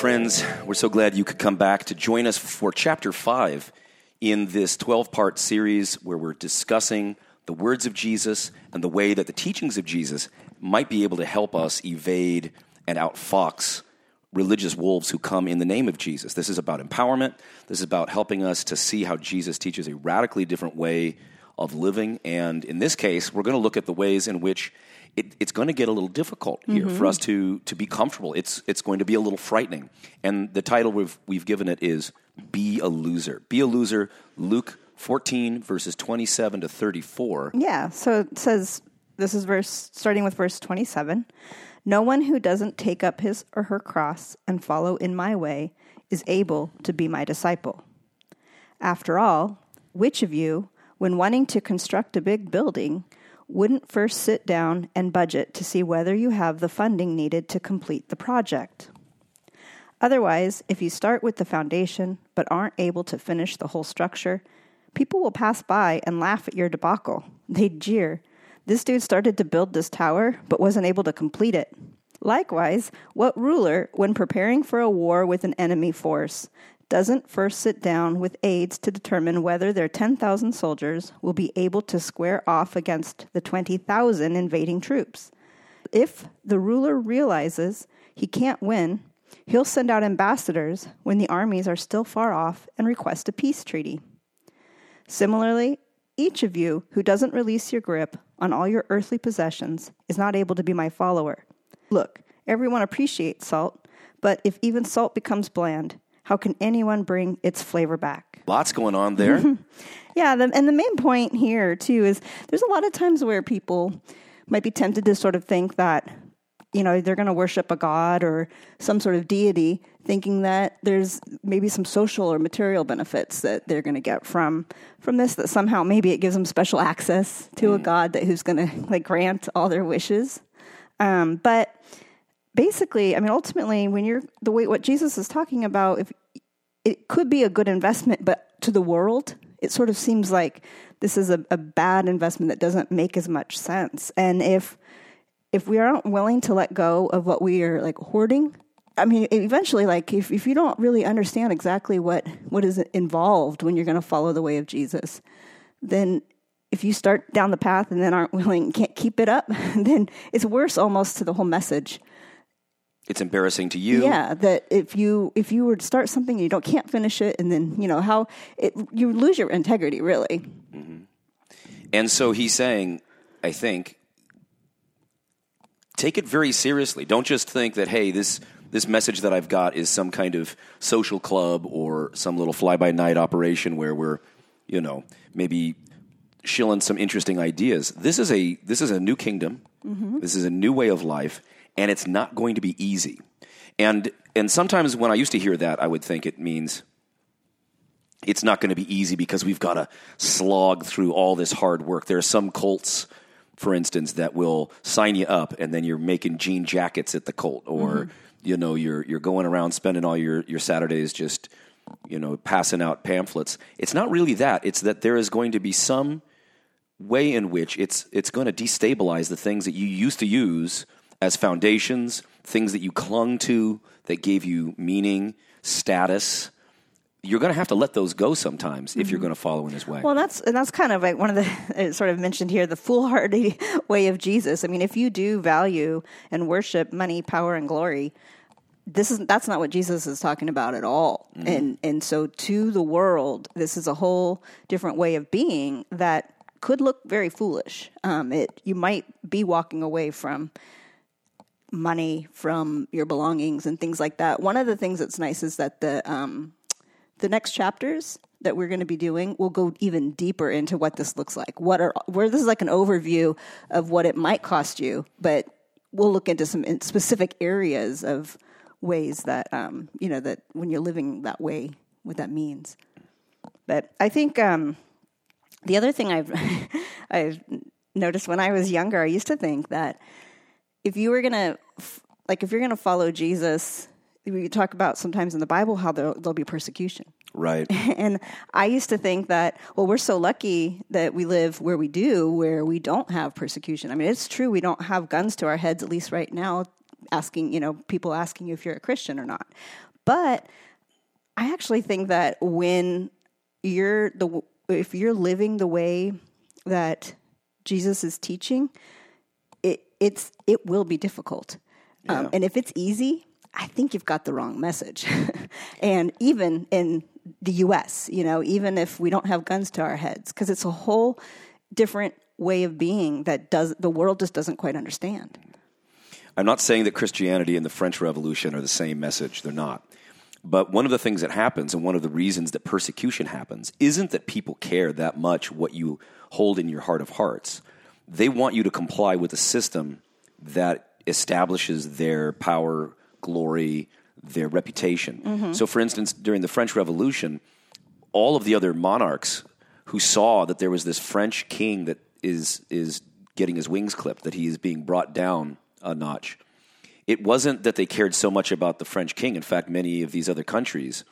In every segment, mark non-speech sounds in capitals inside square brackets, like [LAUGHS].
Friends, we're so glad you could come back to join us for chapter 5 in this 12 part series where we're discussing the words of Jesus and the way that the teachings of Jesus might be able to help us evade and outfox religious wolves who come in the name of Jesus. This is about empowerment. This is about helping us to see how Jesus teaches a radically different way of living. And in this case, we're going to look at the ways in which it, it's going to get a little difficult here Mm-hmm. for us to, to be comfortable. It's, it's going to be a little frightening. And the title we've, we've given it is Be a Loser. Be a Loser, Luke 14, verses 27 to 34. Yeah, so it says this is verse starting with verse 27. No one who doesn't take up his or her cross and follow in my way is able to be my disciple. After all, which of you, when wanting to construct a big building, wouldn't first sit down and budget to see whether you have the funding needed to complete the project? Otherwise, if you start with the foundation but aren't able to finish the whole structure, people will pass by and laugh at your debacle. They'd jeer. This dude started to build this tower but wasn't able to complete it. Likewise, what ruler, when preparing for a war with an enemy force, doesn't first sit down with aides to determine whether their 10,000 soldiers will be able to square off against the 20,000 invading troops? If the ruler realizes he can't win, he'll send out ambassadors when the armies are still far off and request a peace treaty. Similarly, each of you who doesn't release your grip on all your earthly possessions is not able to be my follower. Look, everyone appreciates salt, but if even salt becomes bland, how can anyone bring its flavor back? Lots going on there. [LAUGHS] Yeah, the, and the main point here too is there's a lot of times where people might be tempted to sort of think that you know they're going to worship a god or some sort of deity, thinking that there's maybe some social or material benefits that they're going to get from from this. That somehow maybe it gives them special access to a god that who's going to like grant all their wishes. Um, but basically, I mean, ultimately, when you're the way what Jesus is talking about, if it could be a good investment, but to the world, it sort of seems like this is a, a bad investment that doesn't make as much sense. And if if we aren't willing to let go of what we are like hoarding, I mean, eventually, like if, if you don't really understand exactly what what is involved when you're going to follow the way of Jesus, then if you start down the path and then aren't willing, can't keep it up, [LAUGHS] then it's worse almost to the whole message. It's embarrassing to you. Yeah, that if you if you were to start something and you don't can't finish it, and then you know how it you lose your integrity really. Mm-hmm. And so he's saying, I think, take it very seriously. Don't just think that, hey, this this message that I've got is some kind of social club or some little fly by night operation where we're, you know, maybe shilling some interesting ideas. This is a this is a new kingdom. Mm-hmm. This is a new way of life, and it's not going to be easy. And and sometimes when I used to hear that, I would think it means it's not going to be easy because we've got to slog through all this hard work. There are some cults, for instance, that will sign you up and then you're making jean jackets at the cult, or mm-hmm. you know you're you're going around spending all your your Saturdays just you know passing out pamphlets. It's not really that. It's that there is going to be some way in which it's it's going to destabilize the things that you used to use as foundations, things that you clung to that gave you meaning, status. You're going to have to let those go sometimes if you're going to follow in His way. Well, that's and that's kind of like one of the [LAUGHS] sort of mentioned here the foolhardy [LAUGHS] way of Jesus. I mean, if you do value and worship money, power, and glory, this is that's not what Jesus is talking about at all. And and so to the world, this is a whole different way of being that could look very foolish. Um, it you might be walking away from money, from your belongings, and things like that. One of the things that's nice is that the um, the next chapters that we're going to be doing will go even deeper into what this looks like. What are where this is like an overview of what it might cost you, but we'll look into some specific areas of ways that um, you know that when you're living that way, what that means. But I think um, the other thing I've [LAUGHS] I've noticed when I was younger, I used to think that if you were gonna like if you're gonna follow Jesus, we talk about sometimes in the Bible how there'll, there'll be persecution. right. [LAUGHS] And I used to think that, well, we're so lucky that we live where we do, where we don't have persecution. I mean, it's true we don't have guns to our heads, at least right now, asking, you know, people asking you if you're a Christian or not. But I actually think that when you're the if you're living the way that Jesus is teaching, it's it will be difficult. Um, and if it's easy, I think you've got the wrong message. [LAUGHS] and even in the U.S., you know, even if we don't have guns to our heads, because it's a whole different way of being that does the world just doesn't quite understand. I'm not saying that Christianity and the French Revolution are the same message. They're not. But one of the things that happens, and one of the reasons that persecution happens, isn't that people care that much what you hold in your heart of hearts. They want you to comply with a system that establishes their power, glory, their reputation. So, for instance, during the French Revolution, all of the other monarchs who saw that there was this French king that is is getting his wings clipped, that he is being brought down a notch. It wasn't that they cared so much about the French king. In fact, many of these other countries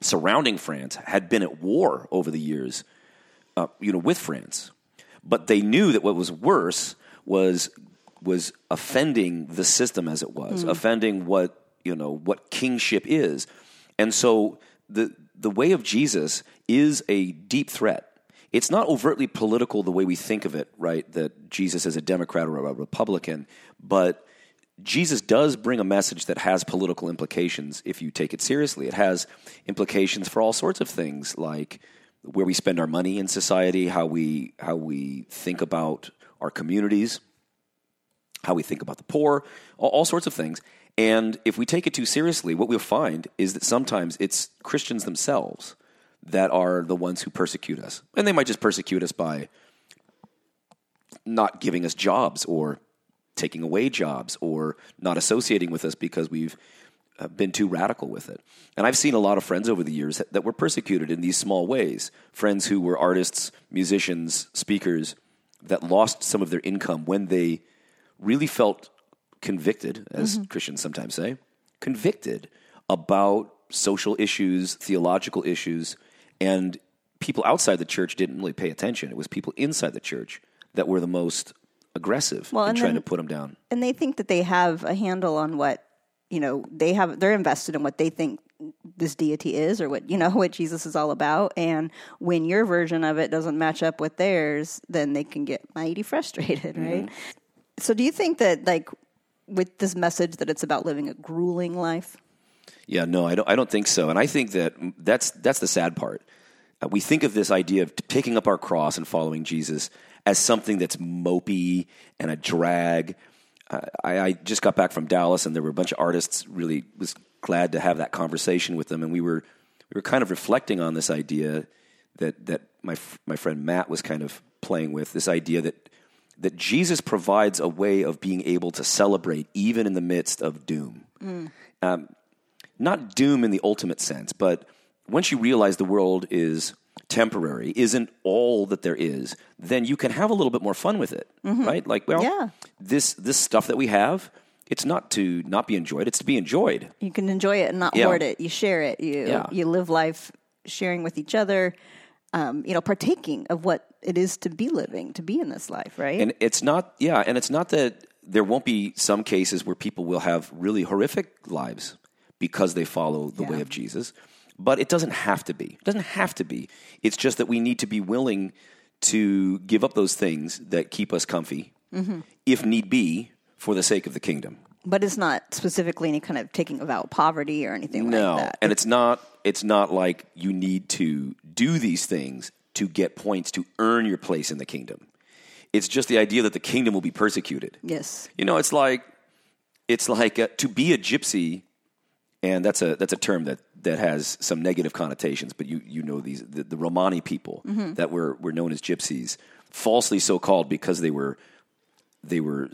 surrounding France had been at war over the years, uh, you know, with France. But they knew that what was worse was was offending the system as it was, mm. offending what you know what kingship is, and so the the way of Jesus is a deep threat. It's not overtly political the way we think of it, right? That Jesus is a Democrat or a Republican, but Jesus does bring a message that has political implications if you take it seriously. It has implications for all sorts of things, like where we spend our money in society, how we how we think about our communities, how we think about the poor, all, all sorts of things. And if we take it too seriously, what we'll find is that sometimes it's Christians themselves that are the ones who persecute us, and they might just persecute us by not giving us jobs or taking away jobs or not associating with us because we've uh, been too radical with it. And I've seen a lot of friends over the years that, that were persecuted in these small ways. Friends who were artists, musicians, speakers that lost some of their income when they really felt convicted, as Christians sometimes say, convicted about social issues, theological issues, and people outside the church didn't really pay attention. It was people inside the church that were the most aggressive Well, in trying then- to put them down. and they think that they have a handle on what you know they have they're invested in what they think this deity is or what you know [LAUGHS] what jesus is all about and when your version of it doesn't match up with theirs then they can get mighty [LAUGHS] frustrated right so do you think that like with this message that it's about living a grueling life Yeah, no, I don't. I don't think so. And I think that that's that's the sad part. Uh, we think of this idea of picking up our cross and following Jesus as something that's mopey and a drag. I, I just got back from Dallas, and there were a bunch of artists. Really was glad to have that conversation with them, and we were we were kind of reflecting on this idea that that my my friend Matt was kind of playing with this idea that that Jesus provides a way of being able to celebrate even in the midst of doom. Um, not doom in the ultimate sense, but once you realize the world is temporary, isn't all that there is, then you can have a little bit more fun with it, right? Like, well, Yeah. this this stuff that we have, it's not to not be enjoyed; it's to be enjoyed. you can enjoy it and not Yeah. hoard it you share it you Yeah. you live life sharing with each other um, you know partaking of what it is to be living to be in this life right And it's not, yeah, and it's not that there won't be some cases where people will have really horrific lives because they follow the way of Jesus, but it doesn't have to be. It doesn't have to be. It's just that we need to be willing to give up those things that keep us comfy, Mm-hmm. if need be, for the sake of the kingdom. but it's not specifically any kind of taking about poverty or anything No, like that. No. And it's not. It's not like you need to do these things to get points to earn your place in the kingdom. It's just the idea that the kingdom will be persecuted. yes, You know, it's like it's like uh, to be a gypsy, and that's a that's a term that that has some negative connotations. But you you know these the, the Romani people mm-hmm. that were were known as gypsies, falsely so called because they were they were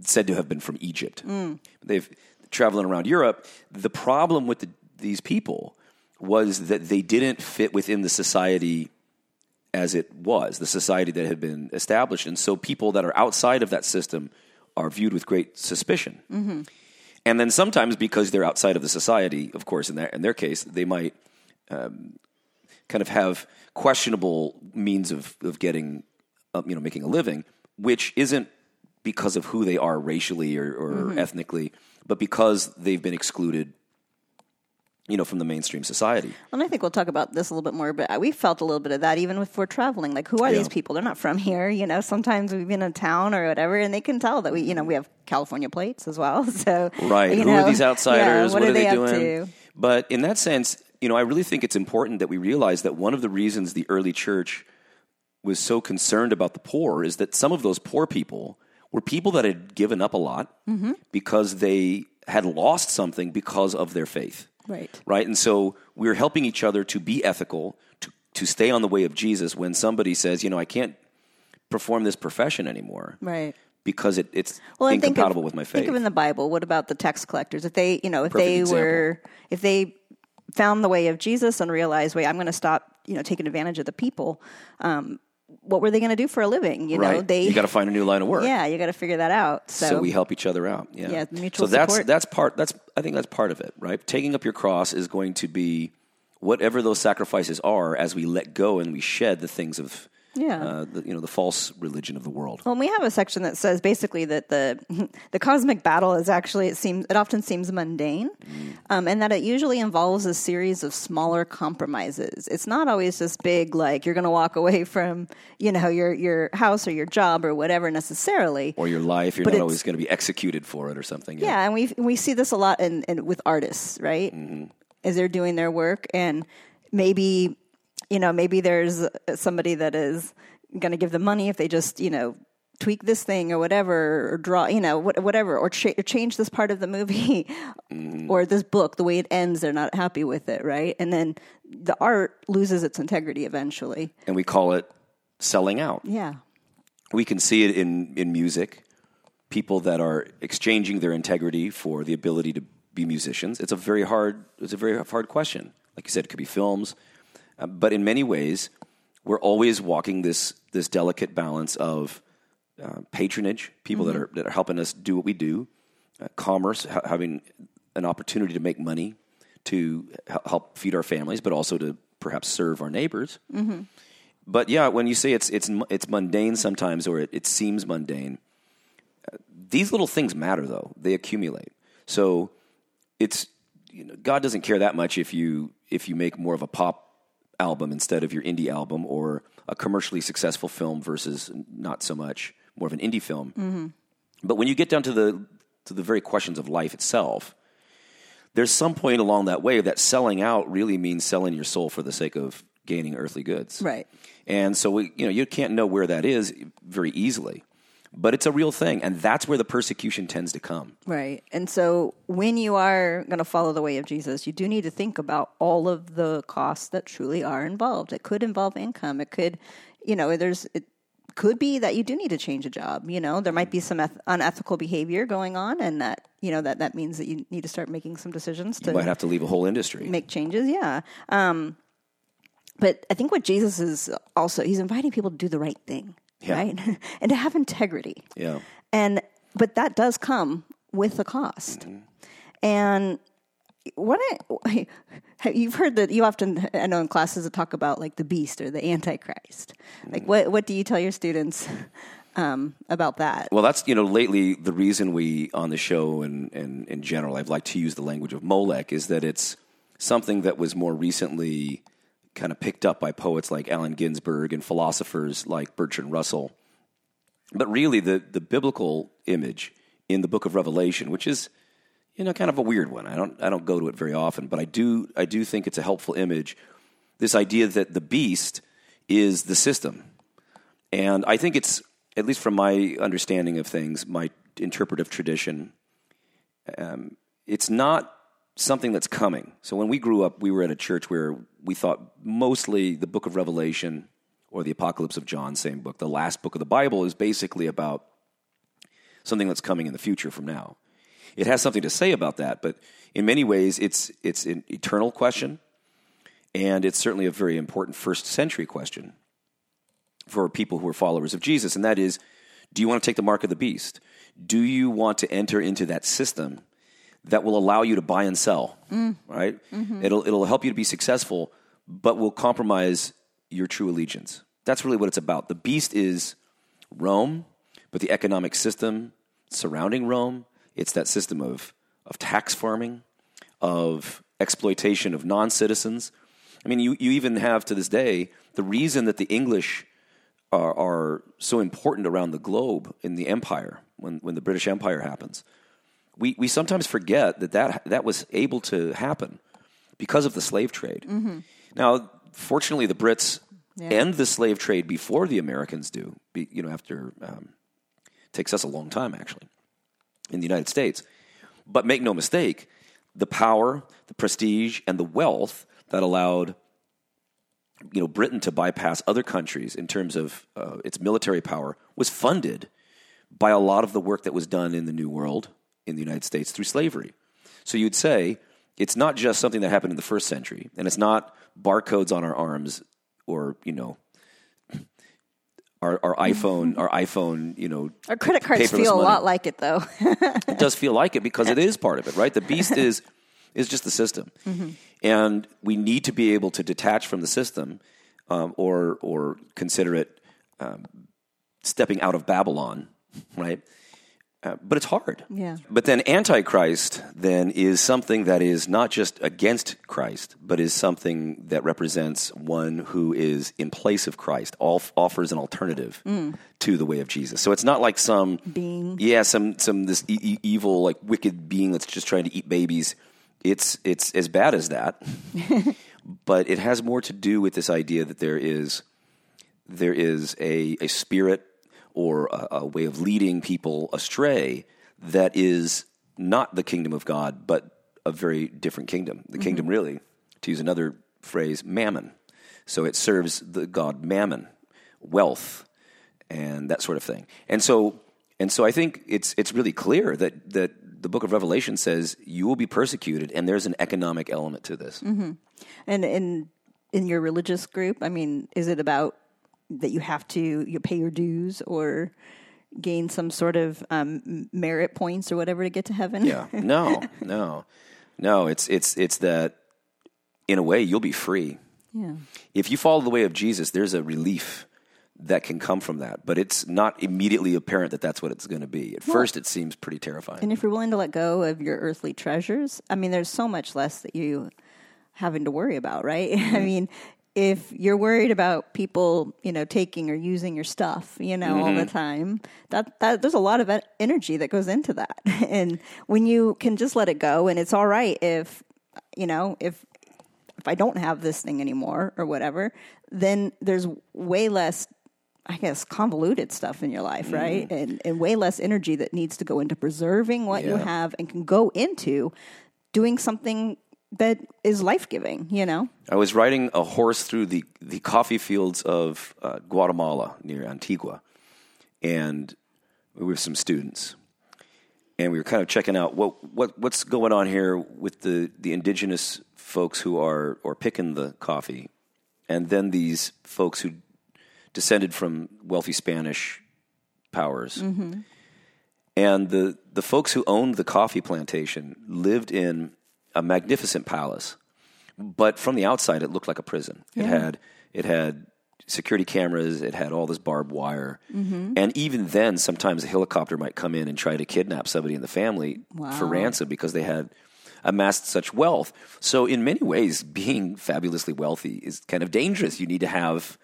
said to have been from Egypt. Mm. They've traveling around Europe. The problem with the, these people was that they didn't fit within the society as it was, the society that had been established. And so people that are outside of that system are viewed with great suspicion. Mm-hmm. And then sometimes because they're outside of the society, of course, in their, in their case, they might um, kind of have questionable means of, of getting, uh, you know, making a living, which isn't because of who they are racially or, or Mm-hmm. ethnically, but because they've been excluded, you know, from the mainstream society. And I think we'll talk about this a little bit more, but we felt a little bit of that even if we're traveling. Like, who are Yeah. these people? They're not from here. You know, sometimes we've been in a town or whatever, and they can tell that we, you know, we have California plates as well. [LAUGHS] So, Right. Who know, are these outsiders? yeah, what, are, they, up doing? to? But in that sense, you know, I really think it's important that we realize that one of the reasons the early church was so concerned about the poor is that some of those poor people were people that had given up a lot Mm-hmm. because they had lost something because of their faith. Right. Right. And so we're helping each other to be ethical, to, to stay on the way of Jesus when somebody says, you know, I can't perform this profession anymore Right. because it, it's Well, incompatible of, with my faith. Think of in the Bible. What about the tax collectors? If they, you know, if Perfect they example. were, if they found the way of Jesus and realized, wait, I'm going to stop, you know, taking advantage of the people. Um, what were they going to do for a living? You know, they, you got to find a new line of work. yeah, you got to figure that out. So, so we help each other out. Yeah, Yeah, mutual So that's support. that's part. That's I think that's part of it, right? Taking up your cross is going to be whatever those sacrifices are as we let go and we shed the things of Yeah. uh, the, you know the false religion of the world. Well, we have a section that says basically that the [LAUGHS] the cosmic battle is actually it seems it often seems mundane, um, and that it usually involves a series of smaller compromises. It's not always this big like you're going to walk away from you know your your house or your job or whatever necessarily. Or your life, you're But not always going to be executed for it or something. Yeah, and we we see this a lot in, in with artists, right? Mm-hmm. As they're doing their work, and maybe you know maybe there's somebody that is going to give them money if they just you know tweak this thing or whatever or draw you know whatever or, cha- or change this part of the movie Mm-hmm. [LAUGHS] or this book the way it ends they're not happy with it right and then the art loses its integrity eventually and we call it selling out. yeah We can see it in in music. People that are exchanging their integrity for the ability to be musicians. It's a very hard. It's a very hard question. Like you said, it could be films, but in many ways, we're always walking this this delicate balance of uh, patronage, people that are that are helping us do what we do, uh, commerce, ha- having an opportunity to make money to h- help feed our families, but also to perhaps serve our neighbors. But yeah, when you say it's it's it's mundane sometimes, or it, it seems mundane, uh, these little things matter though. They accumulate. So it's you know, God doesn't care that much if you if you make more of a pop album instead of your indie album, or a commercially successful film versus not so much more of an indie film. Mm-hmm. But when you get down to the to the very questions of life itself, there's some point along that way that selling out really means selling your soul for the sake of gaining earthly goods. Right. And so we, you know you can't know where that is very easily, but it's a real thing, and that's where the persecution tends to come. Right. And so when you are going to follow the way of Jesus, you do need to think about all of the costs that truly are involved. It could involve income. It could, you know, there's, it could be that you do need to change a job. You know, there might be some eth- unethical behavior going on, and that, you know, that, that means that you need to start making some decisions to You might have to leave a whole industry. make changes. Yeah. Um, but I think what Jesus is also, he's inviting people to do the right thing, Yeah. right? [LAUGHS] and to have integrity. yeah, And but that does come with a cost. And what I, [LAUGHS] you've heard that you often I know in classes that talk about like the beast or the antichrist. Like what what do you tell your students um, about that? Well, that's you know lately the reason we on the show and and in general I've liked to use the language of Molech is that it's something that was more recently kind of picked up by poets like Allen Ginsberg and philosophers like Bertrand Russell. But really, the the biblical image in the Book of Revelation, which is you know kind of a weird one. I don't I don't go to it very often, but I do I do think it's a helpful image. This idea that the beast is the system. And I think it's, at least from my understanding of things, my interpretive tradition, um, it's not something that's coming. So when we grew up, we were at a church where we thought mostly the book of Revelation or the Apocalypse of John, same book, the last book of the Bible, is basically about something that's coming in the future from now. It has something to say about that, but in many ways, it's, it's an eternal question, and it's certainly a very important first century question for people who are followers of Jesus, and that is do you want to take the mark of the beast? Do you want to enter into that system that will allow you to buy and sell, right? Mm-hmm. It'll, it'll help you to be successful, but will compromise your true allegiance. That's really what it's about. The beast is Rome, but the economic system surrounding Rome, it's that system of, of tax farming, of exploitation of non citizens. I mean, you, you even have to this day the reason that the English are, are so important around the globe in the empire when, when the British Empire happens. We, we sometimes forget that, that that was able to happen because of the slave trade. Now, fortunately, the Brits Yeah. end the slave trade before the Americans do. Be, you know, after um, takes us a long time actually in the United States. But make no mistake, the power, the prestige, and the wealth that allowed you know Britain to bypass other countries in terms of uh, its military power was funded by a lot of the work that was done in the New World in the United States through slavery. So you'd say it's not just something that happened in the first century, and it's not barcodes on our arms or you know [LAUGHS] our, our iPhone, our iPhone, you know, Our credit cards feel a lot like it, though. [LAUGHS] it does feel like it because it is part of it, right? The beast is is just the system, and we need to be able to detach from the system, um, or or consider it um, stepping out of Babylon, right? Uh, but it's hard. Yeah. But then Antichrist then is something that is not just against Christ, but is something that represents one who is in place of Christ, all, offers an alternative to the way of Jesus. So it's not like some Being. yeah, some some this e- e- evil like wicked being that's just trying to eat babies. It's it's as bad as that, [LAUGHS] but it has more to do with this idea that there is there is a, a spirit or a, a way of leading people astray that is not the kingdom of God, but a very different kingdom. The mm-hmm. kingdom, really, to use another phrase, mammon. So it serves the god mammon, wealth, and that sort of thing. And so, and so, I think it's it's really clear that that the book of Revelation says you will be persecuted, and there's an economic element to this. Mm-hmm. And in in your religious group, I mean, is it about that you have to you pay your dues or gain some sort of um, merit points or whatever to get to heaven? Yeah. No, [LAUGHS] no, no. It's it's it's that in a way you'll be free yeah. if you follow the way of Jesus. There's a relief that can come from that, but it's not immediately apparent that that's what it's going to be. At first, it seems pretty terrifying. And if you're willing to let go of your earthly treasures, I mean, there's so much less that you having to worry about, right? [LAUGHS] I mean, if you're worried about people, you know, taking or using your stuff, you know, all the mm-hmm. time, that, that there's a lot of energy that goes into that. [LAUGHS] And when you can just let it go, and it's all right if, you know, if if I don't have this thing anymore or whatever, then there's way less, I guess, convoluted stuff in your life, right? Mm-hmm. And, and way less energy that needs to go into preserving what you have and can go into doing something that is life giving, you know? I was riding a horse through the, the coffee fields of uh, Guatemala near Antigua, and we were some students, and we were kind of checking out what, what what's going on here with the, the indigenous folks who are or picking the coffee, and then these folks who descended from wealthy Spanish powers. And the, the folks who owned the coffee plantation lived in a magnificent palace, but from the outside it looked like a prison. It had it had security cameras, it had all this barbed wire, mm-hmm. and even then, sometimes a helicopter might come in and try to kidnap somebody in the family for ransom because they had amassed such wealth. So, in many ways, being fabulously wealthy is kind of dangerous. You need to have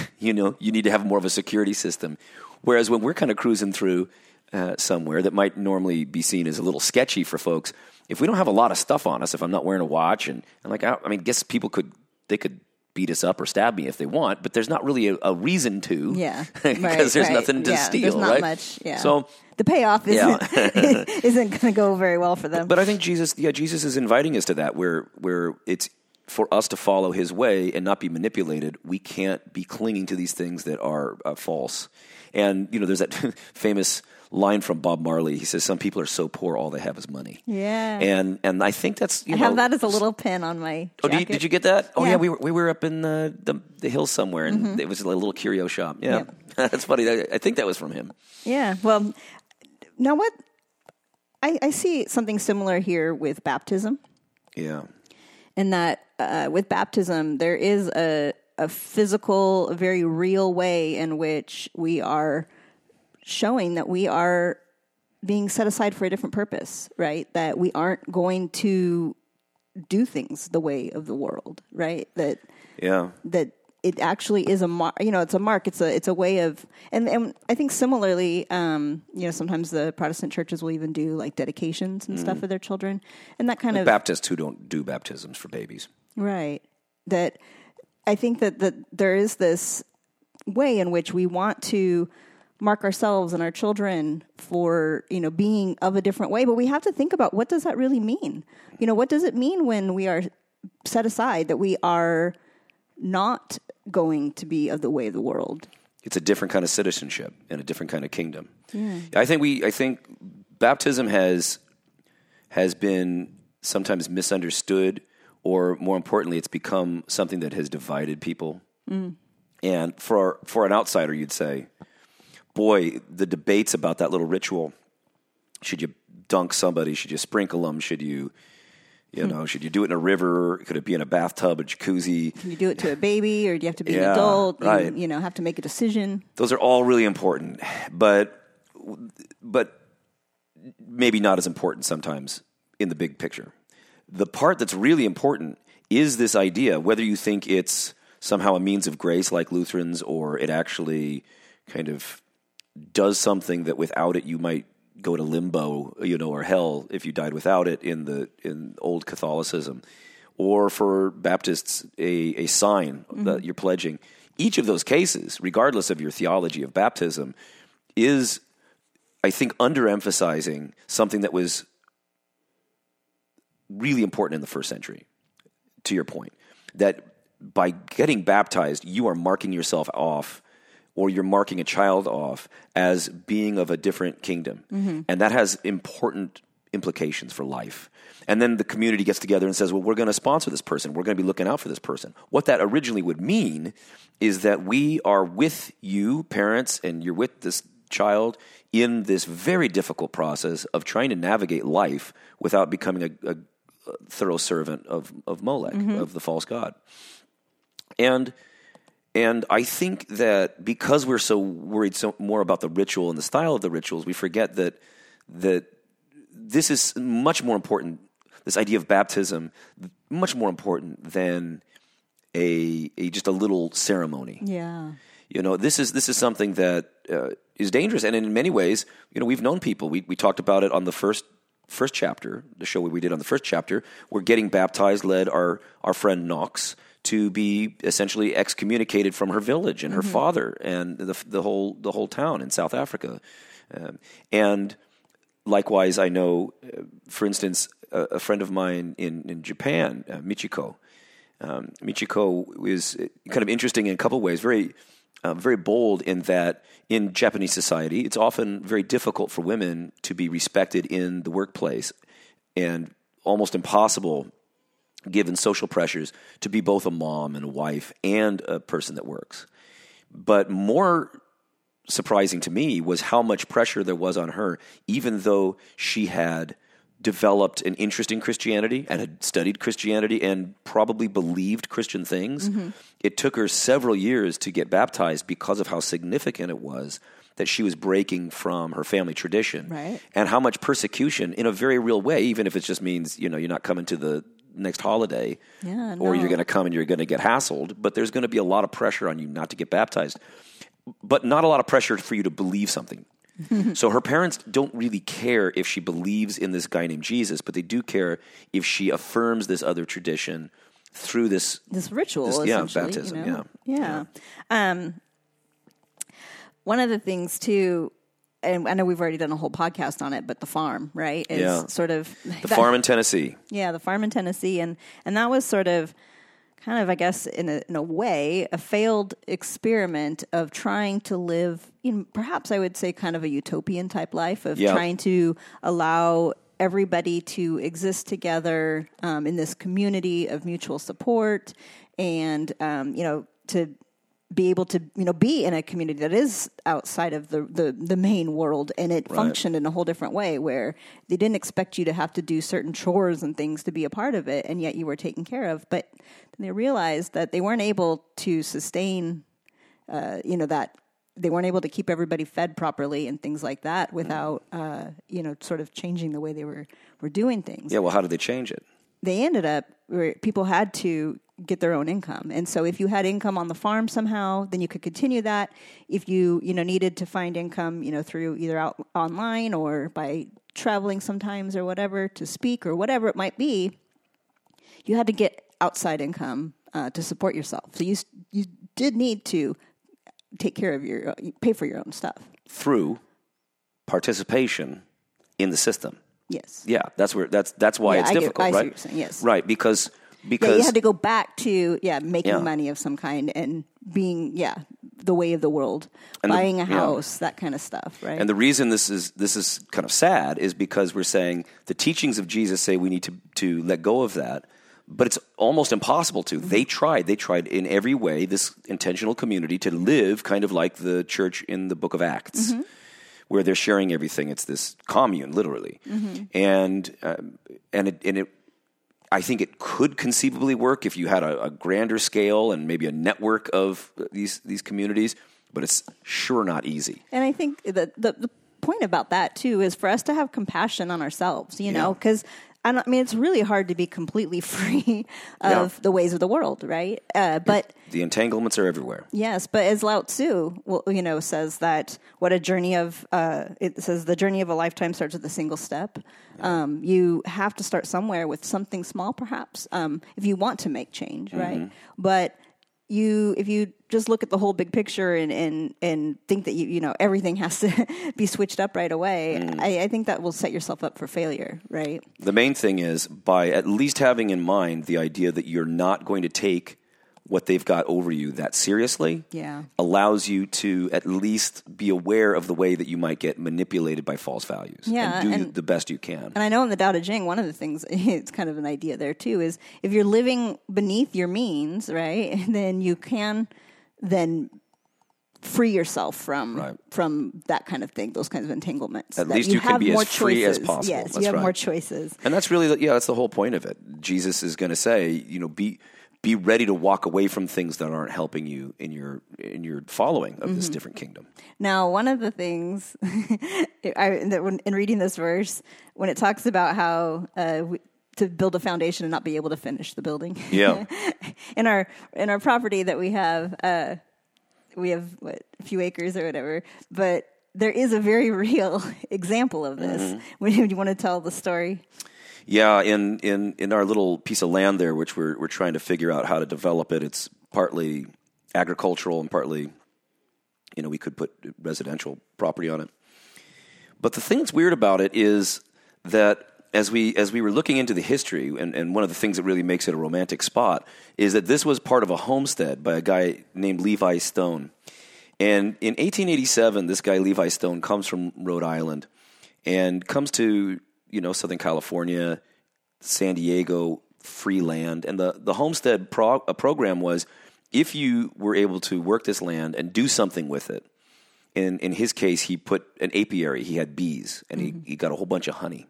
[LAUGHS] you know, you need to have more of a security system. Whereas when we're kind of cruising through uh, somewhere that might normally be seen as a little sketchy for folks, if we don't have a lot of stuff on us, if I'm not wearing a watch, and, and like, I, I mean, guess people could they could beat us up or stab me if they want, but there's not really a, a reason to, Yeah. [LAUGHS] because Right, there's right. nothing to Yeah, steal, There's not right? much. Yeah. So the payoff [LAUGHS] isn't, isn't going to go very well for them. But I think Jesus, yeah, Jesus is inviting us to that where where it's for us to follow His way and not be manipulated. We can't be clinging to these things that are uh, false. And you know, there's that [LAUGHS] famous line from Bob Marley. He says, "Some people are so poor, all they have is money." Yeah. And and I think that's you I know, have that as a little pin on my Oh, did you, did you get that? Oh yeah, Yeah. we were we were up in the the, the hills somewhere, and it was a little curio shop. Yeah, Yep. [LAUGHS] that's funny. I, I think that was from him. Yeah. Well, now what? I, I see something similar here with baptism, Yeah, in that uh, with baptism there is a a physical, a very real way in which we are showing that we are being set aside for a different purpose, right? That we aren't going to do things the way of the world, right? That Yeah. that it actually is a mark. You know, it's a mark. It's a it's a way of, and and I think similarly, um, you know, sometimes the Protestant churches will even do like dedications and stuff for their children, and that kind of Baptists who don't do baptisms for babies. Right. That I think that, that there is this way in which we want to mark ourselves and our children for, you know, being of a different way, but we have to think about what does that really mean? You know, what does it mean when we are set aside that we are not going to be of the way of the world? It's a different kind of citizenship and a different kind of kingdom. I think we I think baptism has has been sometimes misunderstood or more importantly it's become something that has divided people. Mm. And for for an outsider you'd say, boy, the debates about that little ritual should you dunk somebody, should you sprinkle them, should you you know, should you do it in a river? Could it be in a bathtub, a jacuzzi? Can you do it to a baby or do you have to be an Yeah, adult? and, right. you know, have to make a decision. those are all really important, but but maybe not as important sometimes in the big picture. The part that's really important is this idea, whether you think it's somehow a means of grace like Lutherans or it actually kind of does something that without it you might go to limbo, you know, or hell if you died without it in the in old Catholicism, or for Baptists a, a sign mm-hmm. that you're pledging. Each of those cases, regardless of your theology of baptism, is I think underemphasizing something that was really important in the first century. To your point, that by getting baptized, you are marking yourself off or you're marking a child off as being of a different kingdom. Mm-hmm. And that has important implications for life. And then the community gets together and says, well, we're going to sponsor this person. We're going to be looking out for this person. What that originally would mean is that we are with you, parents, and you're with this child in this very difficult process of trying to navigate life without becoming a, a, thorough servant of, of Molech, mm-hmm. of the false god. And and I think that because we're so worried so more about the ritual and the style of the rituals, we forget that that this is much more important. This idea of baptism, much more important than a, a just a little ceremony. Yeah. You know, this is this is something that uh, is dangerous, and in many ways, you know, we've known people. We we talked about it on the first first chapter, the show we did on the first chapter. We're getting baptized led our our friend Knox to be essentially excommunicated from her village and her father and the the whole the whole town in South Africa, um, and likewise, I know, uh, for instance, a, a friend of mine in in Japan, uh, Michiko. Um, Michiko is uh, kind of interesting in a couple of ways. Very, um, very bold in that in Japanese society, it's often very difficult for women to be respected in the workplace, and almost impossible, given social pressures, to be both a mom and a wife and a person that works. But more surprising to me was how much pressure there was on her, even though she had developed an interest in Christianity and had studied Christianity and probably believed Christian things. Mm-hmm. It took her several years to get baptized because of how significant it was that she was breaking from her family tradition Right. and how much persecution in a very real way even if it just means you know you're not coming to the next holiday Yeah, or you're going to come and you're going to get hassled but there's going to be a lot of pressure on you not to get baptized but not a lot of pressure for you to believe something. [LAUGHS] so her parents don't really care if she believes in this guy named Jesus, but they do care if she affirms this other tradition through this. this ritual, This- yeah, baptism, You know? yeah. Um, one of the things too, and I know we've already done a whole podcast on it, but the farm, right, is Yeah. sort of The farm in Tennessee. Yeah, the farm in Tennessee, and and that was sort of kind of, I guess, in a in a way, a failed experiment of trying to live, in perhaps I would say, kind of a utopian type life of Yeah. trying to allow everybody to exist together um, in this community of mutual support, and um, you know to be able to you know be in a community that is outside of the the, the main world and it functioned in a whole different way where they didn't expect you to have to do certain chores and things to be a part of it and yet you were taken care of. But then they realized that they weren't able to sustain uh, you know that they weren't able to keep everybody fed properly and things like that without uh, you know sort of changing the way they were were doing things. Yeah, well, how did they change it? they ended up where people had to get their own income. And so if you had income on the farm somehow then you could continue that. If you you know needed to find income you know through either out online or by traveling sometimes or whatever to speak or whatever it might be you had to get outside income uh, to support yourself. So you you did need to take care of your pay for your own stuff. Through participation in the system. Yes Yeah, that's where that's that's why Yeah, it's I get- difficult, see right? what you're saying, yes. Right, because because yeah, you had to go back to yeah making Yeah. money of some kind and being yeah the way of the world, And the- buying a yeah. house, that kind of stuff, right? And the reason this is this is kind of sad is because we're saying the teachings of Jesus say we need to to let go of that, but it's almost impossible to. They mm-hmm. tried. They tried in every way this intentional community to live kind of like the church in the book of Acts. Mm-hmm. Where they're sharing everything, it's this commune, literally, and um, and it, and it I think it could conceivably work if you had a, a grander scale and maybe a network of these these communities, but it's sure not easy. And I think that the, the point about that too is for us to have compassion on ourselves, you know, because I, I mean it's really hard to be completely [LAUGHS] free of Yeah. the ways of the world, right? Uh, but The entanglements are everywhere. Yes, but as Lao Tzu, well, you know, says that what a journey of uh, it says the journey of a lifetime starts with a single step. Um, you have to start somewhere with something small, perhaps, um, if you want to make change, right? But you, if you just look at the whole big picture and and and think that you you know everything has to [LAUGHS] be switched up right away, mm. I, I think that will set yourself up for failure, right? The main thing is by at least having in mind the idea that you're not going to take what they've got over you that seriously Yeah. allows you to at least be aware of the way that you might get manipulated by false values Yeah, and do and- the best you can. And I know in the Tao Te Ching, one of the things, [LAUGHS] it's kind of an idea there too, is if you're living beneath your means, right, [LAUGHS] then you can then free yourself from Right. from that kind of thing, those kinds of entanglements. At least you can have be as more free as choices. possible. Yes, That's you have right. more choices. And that's really, the, yeah, that's the whole point of it. Jesus is going to say, you know, be be ready to walk away from things that aren't helping you in your in your following of Mm-hmm. this different kingdom. Now, one of the things [LAUGHS] I, that when, in reading this verse, when it talks about how uh, we, to build a foundation and not be able to finish the building, Yeah. [LAUGHS] in our in our property that we have, uh, we have what, a few acres or whatever, but there is a very [LAUGHS] real example of this. Mm-hmm. When you want to tell the story, Yeah, in, in, in our little piece of land there, which we're we're trying to figure out how to develop it. It's partly agricultural and partly, you know, we could put residential property on it. But the thing that's weird about it is that as we as we were looking into the history, and, and one of the things that really makes it a romantic spot is that this was part of a homestead by a guy named Levi Stone. And in 1887, this guy Levi Stone comes from Rhode Island and comes to you know Southern California, San Diego, free land, and the the homestead pro- a program was if you were able to work this land and do something with it. In in his case, he put an apiary. He had bees, and he, he got a whole bunch of honey.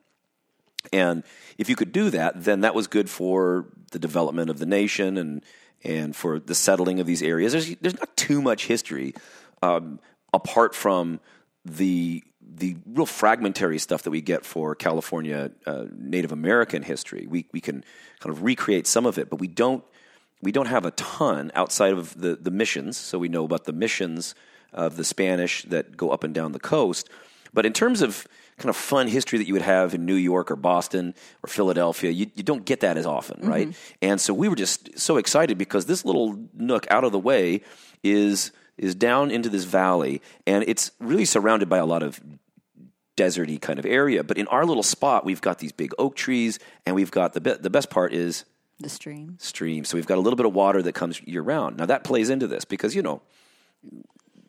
And if you could do that, then that was good for the development of the nation and and for the settling of these areas. There's there's not too much history um, apart from the the real fragmentary stuff that we get for California uh, Native American history. We we can kind of recreate some of it, but we don't we don't have a ton outside of the the missions. So we know about the missions of the Spanish that go up and down the coast. But in terms of kind of fun history that you would have in New York or Boston or Philadelphia, you, you don't get that as often, right? And so we were just so excited because this little nook out of the way is is down into this valley, and it's really surrounded by a lot of deserty kind of area. But in our little spot, we've got these big oak trees, and we've got the be- the best part is the stream. stream. So we've got a little bit of water that comes year round. Now that plays into this because you know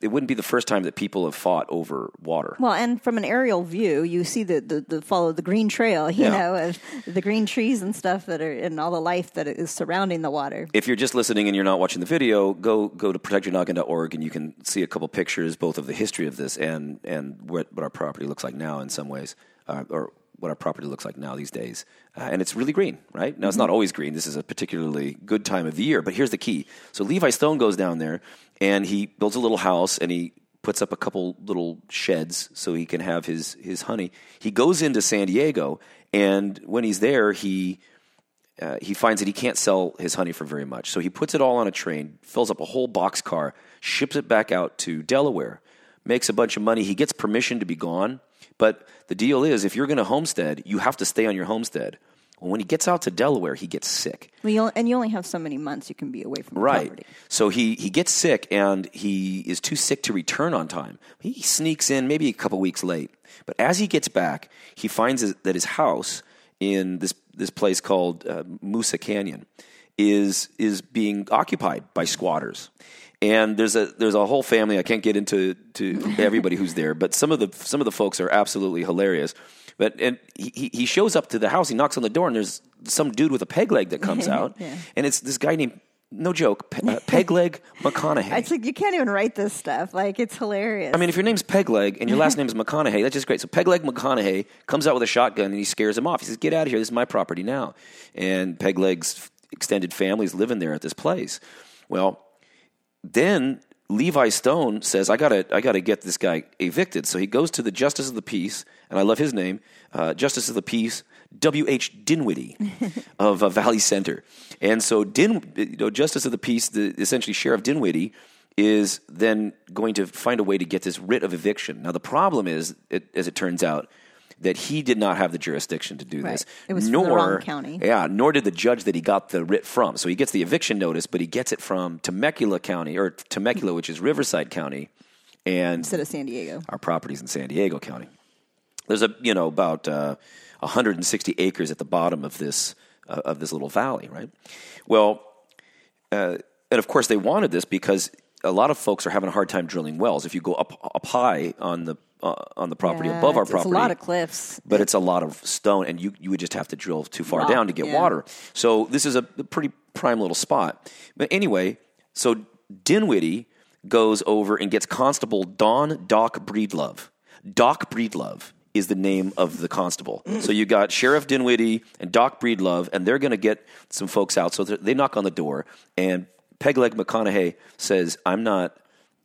it wouldn't be the first time that people have fought over water. Well, and from an aerial view, you see the, the, the follow the green trail, you Yeah. know, of the green trees and stuff that are and all the life that is surrounding the water. If you're just listening and you're not watching the video, go go to protectyournoggin.org and you can see a couple pictures both of the history of this and and what, what our property looks like now in some ways, uh, or what our property looks like now these days. Uh, and it's really green, right? Now it's not always green. This is a particularly good time of the year. But here's the key: so Levi Stone goes down there and he builds a little house and he puts up a couple little sheds so he can have his his honey. He goes into San Diego, and when he's there, he uh, he finds that he can't sell his honey for very much. So he puts it all on a train, fills up a whole box car, ships it back out to Delaware, makes a bunch of money. He gets permission to be gone. But the deal is, if you're going to homestead, you have to stay on your homestead. Well, when he gets out to Delaware, he gets sick. Well, and you only have so many months you can be away from Right. property. So he, he gets sick and he is too sick to return on time. He sneaks in maybe a couple weeks late. But as he gets back, he finds that his house in this, this place called uh, Moosa Canyon is, is being occupied by squatters. And there's a there's a whole family. I can't get into to [LAUGHS] everybody who's there, but some of the some of the folks are absolutely hilarious. But and he, he- shows up to the house. He knocks on the door, and there's some dude with a peg leg that comes [LAUGHS] out, Yeah. and it's this guy named no joke Pe- uh, [LAUGHS] Pegleg McConaughey. It's like you can't even write this stuff. Like it's hilarious. I mean, if your name's Pegleg and your last [LAUGHS] name is McConaughey, that's just great. So Pegleg McConaughey comes out with a shotgun and he scares him off. He says, "Get out of here! This is my property now." And Pegleg's extended family's living there at this place. Well, then Levi Stone says, "I gotta, I gotta get this guy evicted." So he goes to the Justice of the Peace, and I love his name, uh, Justice of the Peace, W. H. Dinwiddie [LAUGHS] of uh, Valley Center, and so Din, you know, Justice of the Peace, the, essentially Sheriff Dinwiddie, is then going to find a way to get this writ of eviction. Now the problem is, it, as it turns out. That he did not have the jurisdiction to do Right. this, It was from the nor wrong county. yeah, nor did the judge that he got the writ from. So he gets the eviction notice, but he gets it from Temecula County or Temecula, which is Riverside County, and instead of San Diego. our properties in San Diego County. There's a you know about uh, 160 acres at the bottom of this uh, of this little valley, right? Well, uh, and of course they wanted this because a lot of folks are having a hard time drilling wells. If you go up up high on the uh, on the property Yeah, above our property, It's a lot of cliffs. but it's a lot of stone, and you, you would just have to drill too far down to get yeah. water. So this is a pretty prime little spot. But anyway, so Dinwiddie goes over and gets Constable Don Doc Breedlove. Doc Breedlove is the name of the constable. So you got Sheriff Dinwiddie and Doc Breedlove, and they're going to get some folks out. So they knock on the door, and Pegleg McConaughey says, "I'm not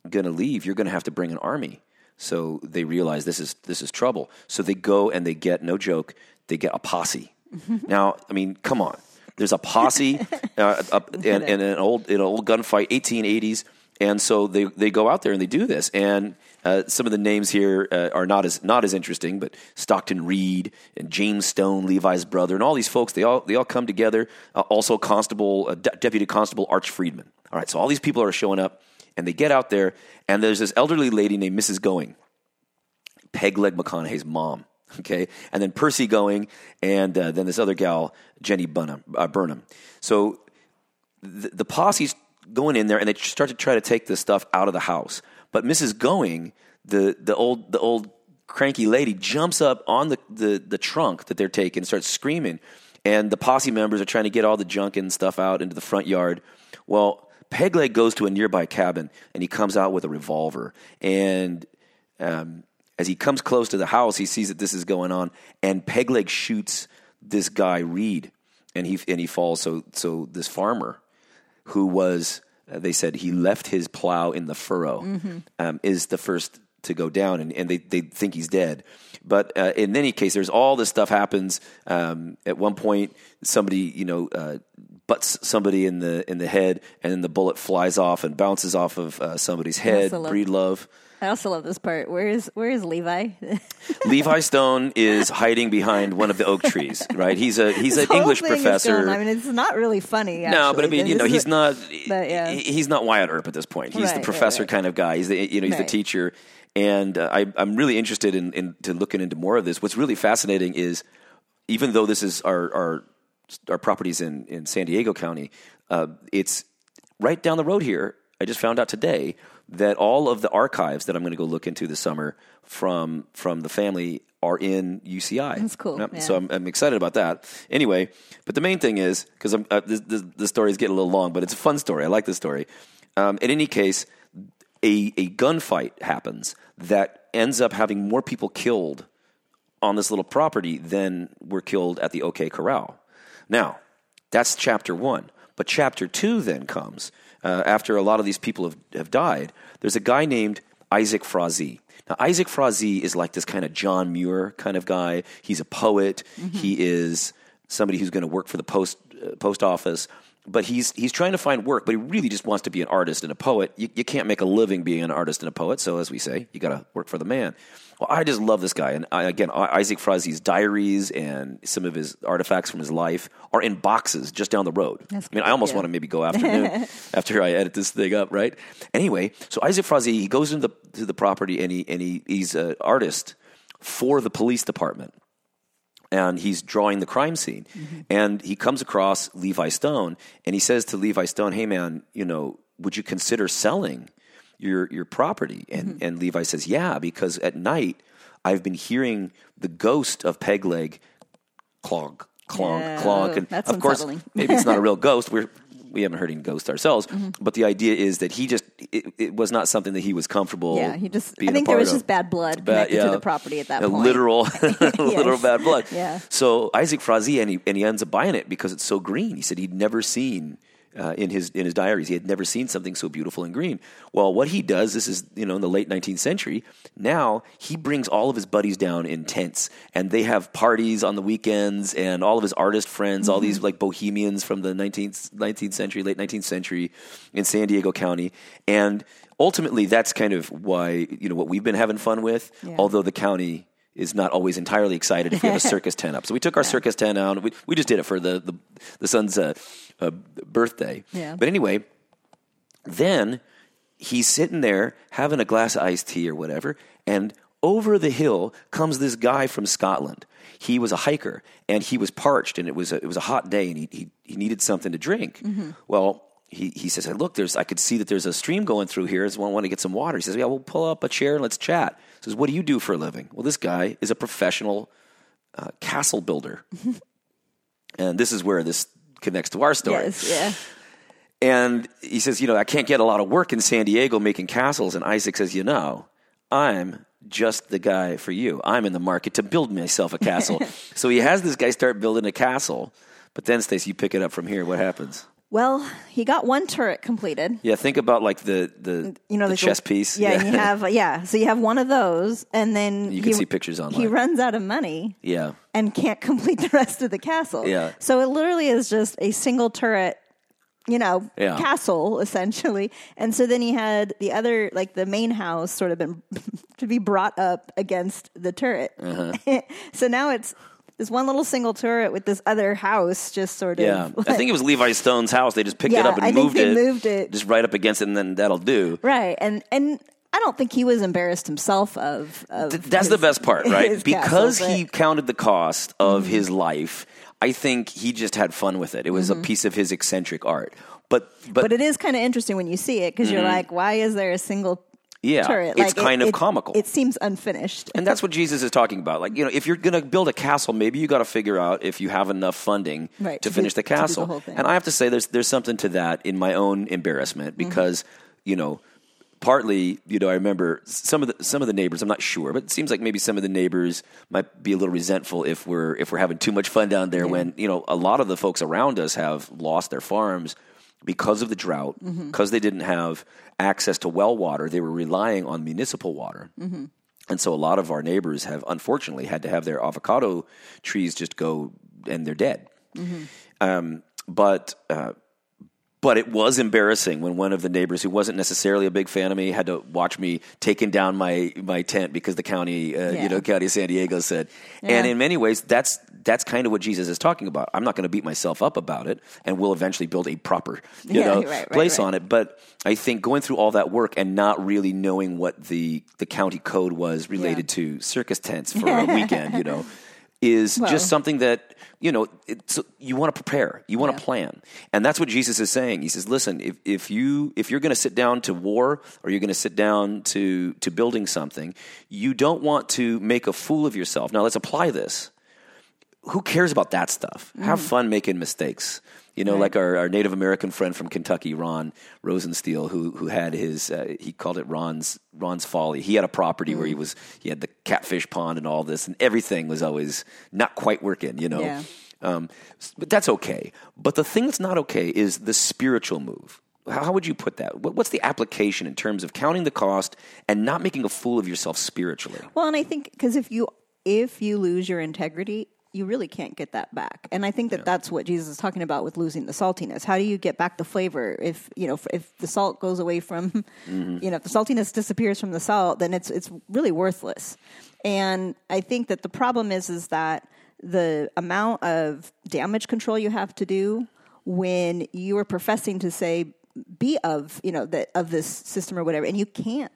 going to leave. You're going to have to bring an army." So they realize this is this is trouble. So they go and they get no joke. They get a posse. [LAUGHS] now, I mean, come on. There's a posse [LAUGHS] uh, in, in an old in an old gunfight, 1880s, and so they they go out there and they do this. And uh, some of the names here uh, are not as not as interesting, but Stockton Reed and James Stone, Levi's brother, and all these folks. They all they all come together. Uh, also, Constable uh, De- Deputy Constable Arch Friedman. All right, so all these people are showing up, and they get out there, and there's this elderly lady named Mrs. Going. Pegleg McConaughey's mom. Okay, and then Percy going, and uh, then this other gal, Jenny Bunham, uh, Burnham. So the, the posse's going in there, and they start to try to take this stuff out of the house. But Mrs. Going, the the old the old cranky lady, jumps up on the, the, the trunk that they're taking, starts screaming, and the posse members are trying to get all the junk and stuff out into the front yard. Well, Pegleg goes to a nearby cabin, and he comes out with a revolver, and um, as he comes close to the house, he sees that this is going on, and Pegleg shoots this guy Reed, and he and he falls. So so this farmer, who was uh, they said he left his plow in the furrow, um, is the first to go down, and, and they they think he's dead. But uh, in any case, there's all this stuff happens. Um, at one point, somebody you know. Uh, butts somebody in the in the head, and then the bullet flies off and bounces off of uh, somebody's head. love- Breedlove. I also love this part. Where is where is Levi? [LAUGHS] Levi Stone is hiding behind one of the oak trees, right? He's a he's This an English professor. I mean, it's not really funny. no, but I mean, you know, he's not but, yeah. he's not Wyatt Earp at this point. He's Right, the professor right. kind of guy. He's the you know he's the teacher, and uh, I, I'm really interested in, in to looking into more of this. What's really fascinating is even though this is our our our properties in in San Diego County, uh, it's right down the road here. I just found out today that all of the archives that I'm going to go look into this summer from from the family are in UCI. That's cool, Yep. yeah. So I'm, I'm excited about that. Anyway, but the main thing is because uh, this, this, the story is getting a little long, but it's a fun story. I like this story. Um, in any case, a a gunfight happens that ends up having more people killed on this little property than were killed at the OK Corral. Now, that's chapter one. But chapter two then comes uh, after a lot of these people have, have died. There's a guy named Isaac Frazee. Now, Isaac Frazee is like this kind of John Muir kind of guy. He's a poet. He is somebody who's going to work for the post uh, post office. But he's he's trying to find work, but he really just wants to be an artist and a poet. You, you can't make a living being an artist and a poet, so as we say, you got to work for the man. Well, I just love this guy, and I, again, Isaac Frazee's diaries and some of his artifacts from his life are in boxes just down the road. That's I mean, I almost yeah. want to maybe go afternoon [LAUGHS] after I edit this thing up, right? Anyway, so Isaac Frazee he goes into the to the property and he and he, he's an artist for the police department and he's drawing the crime scene. Mm-hmm. And he comes across Levi Stone and he says to Levi Stone, "Hey man, you know, would you consider selling your your property?" And mm-hmm. and Levi says, "Yeah, because at night I've been hearing the ghost of Pegleg clog clonk Yeah, clonk and that's of course maybe it's not a real ghost. We're we haven't heard any ghosts ourselves, Mm-hmm. but the idea is that he just it, it was not something that he was comfortable. Yeah, he just. I think there was of. just bad blood Bad- connected yeah. to the property at that A point. literal, [LAUGHS] [LAUGHS] literal bad blood. Yeah. So Isaac Frazee, and he, and he ends up buying it because it's so green. He said he'd never seen uh, in his in his diaries he had never seen something so beautiful and green. Well, what he does, this is you know in the late 19th century. Now he brings all of his buddies down in tents, and they have parties on the weekends, and all of his artist friends, all Mm-hmm. these like bohemians from the 19th 19th century, late 19th century in San Diego County, and ultimately that's kind of why you know what we've been having fun with. Yeah. Although the county is not always entirely excited if we have a [LAUGHS] circus tent up. So we took our circus tent out. We, we just did it for the the, the son's uh, uh, birthday. Yeah. But anyway, then he's sitting there having a glass of iced tea or whatever, and over the hill comes this guy from Scotland. He was a hiker and he was parched, and it was a, it was a hot day, and he he, he needed something to drink. Well. He, he says, "Look, there's. I could see that there's a stream going through here. Does one want to get some water?" He says, "Yeah, we'll pull up a chair and let's chat." He says, "What do you do for a living?" Well, this guy is a professional uh, castle builder, [LAUGHS] and this is where this connects to our story. Yes, yeah. And he says, you know, I can't get a lot of work in San Diego making castles. And Isaac says, you know, I'm just the guy for you. I'm in the market to build myself a castle. [LAUGHS] so he has this guy start building a castle. But then, Stacey, you pick it up from here. What happens? Well, he got one turret completed. Yeah, think about like the the, You know, the like chess piece. Yeah, and you have yeah. So you have one of those, and then You can he- see pictures online. He runs out of money yeah. and can't [LAUGHS] complete the rest of the castle. Yeah. So it literally is just a single turret, you know, Yeah. castle [LAUGHS] essentially. And so then he had the other, like the main house, sort of been [LAUGHS] to be brought up against the turret. Uh-huh. so now it's this one little single turret with this other house, just sort of. Yeah, of. I think it was Levi Stone's house. They just picked it up and I think moved they it, moved it. just right up against it, and then that'll do. right, and and. I don't think he was embarrassed himself of. of Th- That's his- the best part, right? [LAUGHS] Because castle, he counted the cost of Mm-hmm. his life, I think he just had fun with it. It was a piece of his eccentric art. But but, Mm-hmm. but it is kind of interesting when you see it because you're like, why is there a single Mm-hmm. Yeah, turret? it's Like, it- kind of it- comical. It seems unfinished. and that's what Jesus is talking about. Like, you know, if you're going to build a castle, maybe you got to figure out if you have enough funding Right, to, to finish the do the castle. thing. and I have to say, there's there's something to that in my own embarrassment Mm-hmm. because you know, partly, you know, I remember some of the some of the neighbors. I'm not sure, but it seems like maybe some of the neighbors might be a little resentful if we're if we're having too much fun down there. When you know, a lot of the folks around us have lost their farms because of the drought, Mm-hmm. because they didn't have access to well water. They were relying on municipal water. Mm-hmm. And so a lot of our neighbors have unfortunately had to have their avocado trees just go and they're dead. Mm-hmm. Um, but uh, but it was embarrassing when one of the neighbors who wasn't necessarily a big fan of me had to watch me taking down my my tent because the county uh, Yeah. you know county of San Diego said. Yeah. And in many ways that's that's kind of what Jesus is talking about. I'm not going to beat myself up about it and we'll eventually build a proper [LAUGHS] you Yeah, know right, right, place right. on it, but I think going through all that work and not really knowing what the the county code was related to circus tents for a [LAUGHS] weekend, you know, is Well- just something that you know you want to prepare, you want to Yeah. plan, and that's what Jesus is saying. He says, "Listen, if if you if you're going to sit down to war or you're going to sit down to to building something, you don't want to make a fool of yourself. Now let's apply this." who cares about that stuff? Have fun making mistakes. You know, like our, our Native American friend from Kentucky, Ron Rosensteel, who who had his uh, he called it Ron's Ron's folly. He had a property where he was he had the catfish pond and all this, and everything was always not quite working. You know, Yeah. um, but that's okay. But the thing that's not okay is the spiritual move. how how would you put that? What, what's the application in terms of counting the cost and not making a fool of yourself spiritually? Well, and I think because if you if you lose your integrity, you really can't get that back. And I think that that's what Jesus is talking about with losing the saltiness. How do you get back the flavor if you know if, if the salt goes away from [LAUGHS] mm-hmm. you know if the saltiness disappears from the salt, then it's it's really worthless. And I think that the problem is is that the amount of damage control you have to do when you are professing to say be of you know that of this system or whatever, and you can't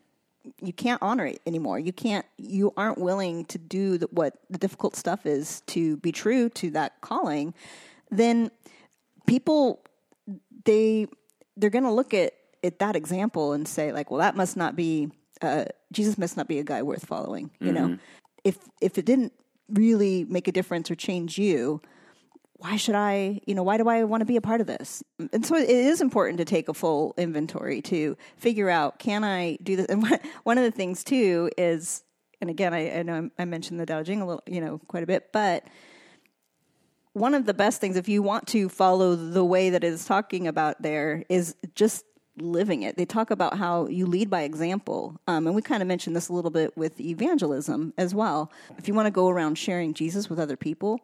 you can't honor it anymore. You can't. You aren't willing to do the, what the difficult stuff is to be true to that calling. Then people they they're going to look at at that example and say like, well, that must not be uh, Jesus must not be a guy worth following. You know, if if it didn't really make a difference or change you, why should I, you know, why do I want to be a part of this? And so it is important to take a full inventory to figure out can I do this? And [LAUGHS] one of the things too is, and again, I, I know I mentioned the Dao Jing a little, you know, quite a bit, but one of the best things if you want to follow the way that it is talking about there is just living it. They talk about how you lead by example. Um, and we kind of mentioned this a little bit with evangelism as well. If you want to go around sharing Jesus with other people,